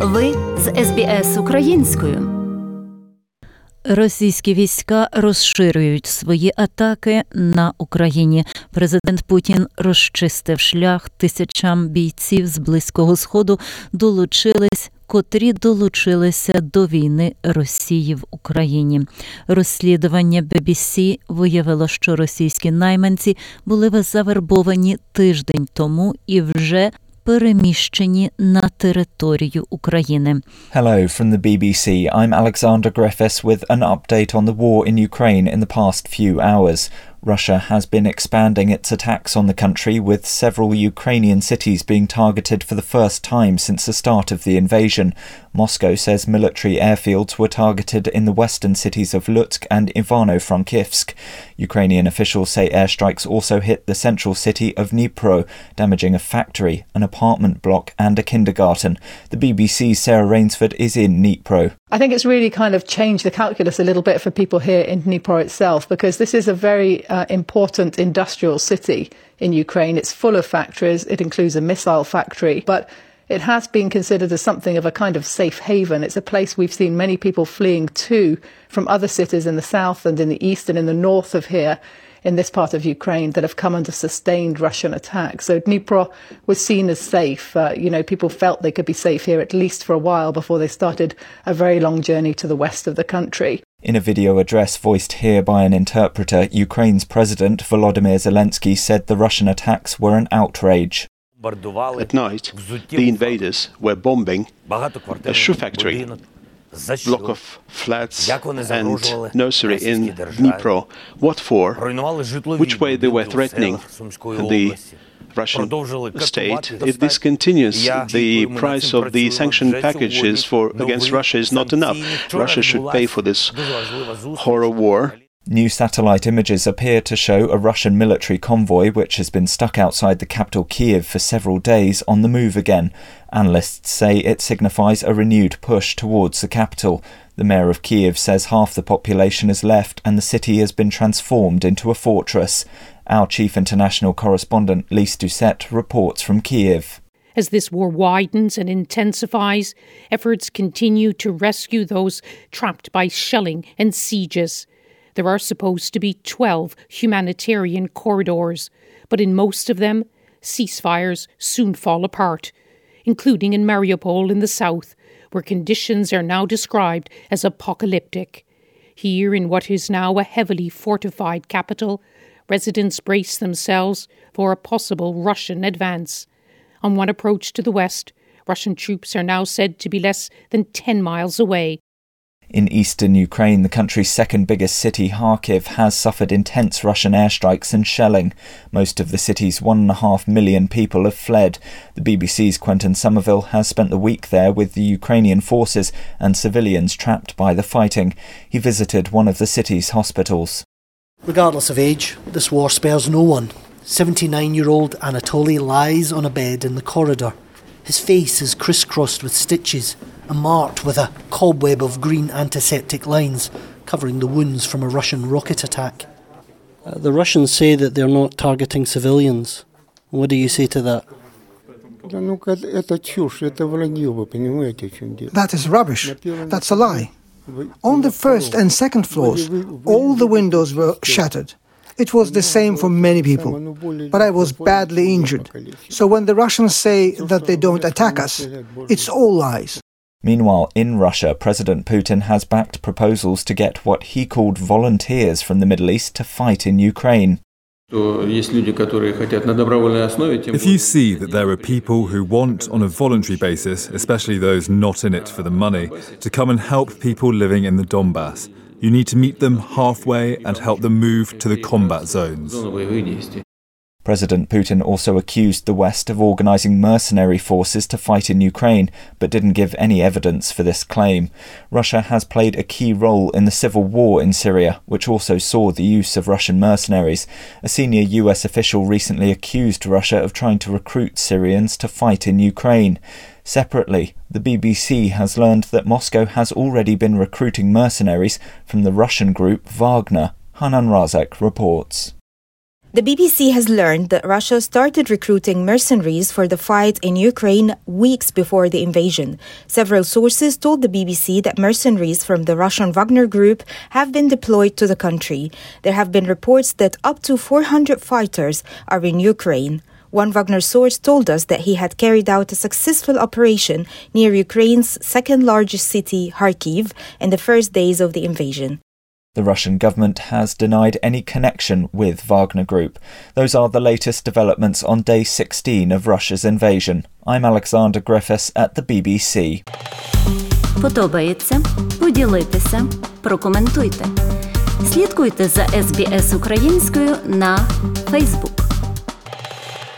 Ви з СБС українською. Російські війська розширюють свої атаки на Україні. Президент Путін розчистив шлях тисячам бійців з близького сходу долучились. Котрі долучилися до війни Росії в Україні. Розслідування BBC виявило, що російські найманці були завербовані тиждень тому і вже переміщені на територію України. Hello from the BBC. I'm Alexander Griffiths with an update on the war in Ukraine in the past few hours. Russia has been expanding its attacks on the country, with several Ukrainian cities being targeted for the first time since the start of the invasion. Moscow says military airfields were targeted in the western cities of Lutsk and Ivano-Frankivsk. Ukrainian officials say airstrikes also hit the central city of Dnipro, damaging a factory, an apartment block and a kindergarten. The BBC's Sarah Rainsford is in Dnipro. I think it's really kind of changed the calculus a little bit for people here in Dnipro itself because this is a very uh, important industrial city in Ukraine. It's full of factories. It includes a missile factory, but it has been considered as something of a kind of safe haven. It's a place we've seen many people fleeing to from other cities in the south and in the east and in the north of here in this part of Ukraine that have come under sustained Russian attack. So Dnipro was seen as safe. Uh, you know, people felt they could be safe here at least for a while before they started a very long journey to the west of the country. In a video address voiced here by an interpreter, Ukraine's President Volodymyr Zelensky said the Russian attacks were an outrage. At night, the invaders were bombing a shoe factory, block of flats and nursery in Dnipro. What for? Which way they were threatening the Russian state. If this continues, the price of the sanction packages for against Russia is not enough. Russia should pay for this horror war. New satellite images appear to show a Russian military convoy which has been stuck outside the capital Kiev for several days on the move again. Analysts say it signifies a renewed push towards the capital. The mayor of Kiev says half the population has left and the city has been transformed into a fortress. Our chief international correspondent Lise Doucette reports from Kiev. As this war widens and intensifies, efforts continue to rescue those trapped by shelling and sieges. There are supposed to be 12 humanitarian corridors, but in most of them, ceasefires soon fall apart, including in Mariupol in the south, where conditions are now described as apocalyptic. Here, in what is now a heavily fortified capital, residents brace themselves for a possible Russian advance. On one approach to the west, Russian troops are now said to be less than 10 miles away. In eastern Ukraine, the country's second biggest city, Kharkiv, has suffered intense Russian airstrikes and shelling. Most of the city's one and a half million people have fled. The BBC's Quentin Sommerville has spent the week there with the Ukrainian forces and civilians trapped by the fighting. He visited one of the city's hospitals. Regardless of age, this war spares no one. 79 year old Anatoly lies on a bed in the corridor. His face is crisscrossed with stitches and marked with a cobweb of green antiseptic lines covering the wounds from a Russian rocket attack. Uh, the Russians say that they're not targeting civilians. What do you say to that? That is rubbish. That's a lie. On the first and second floors, all the windows were shattered. It was the same for many people, but I was badly injured. So when the Russians say that they don't attack us, it's all lies. Meanwhile, in Russia, President Putin has backed proposals to get what he called volunteers from the Middle East to fight in Ukraine. If you see that there are people who want, on a voluntary basis, especially those not in it for the money, to come and help people living in the Donbass, you need to meet them halfway and help them move to the combat zones. President Putin also accused the West of organising mercenary forces to fight in Ukraine, but didn't give any evidence for this claim. Russia has played a key role in the civil war in Syria, which also saw the use of Russian mercenaries. A senior US official recently accused Russia of trying to recruit Syrians to fight in Ukraine. Separately, the BBC has learned that Moscow has already been recruiting mercenaries from the Russian group Wagner. Hanan Razek reports. The BBC has learned that Russia started recruiting mercenaries for the fight in Ukraine weeks before the invasion. Several sources told the BBC that mercenaries from the Russian Wagner group have been deployed to the country. There have been reports that up to 400 fighters are in Ukraine. One Wagner source told us that he had carried out a successful operation near Ukraine's second largest city, Kharkiv, in the first days of the invasion. The Russian government has denied any connection with Wagner Group. Those are the latest developments on day 16 of Russia's invasion. I'm Alexander Griffiths at the BBC. Подобається? Поділитися, прокоментуйте. Слідкуйте за SBS українською на Facebook.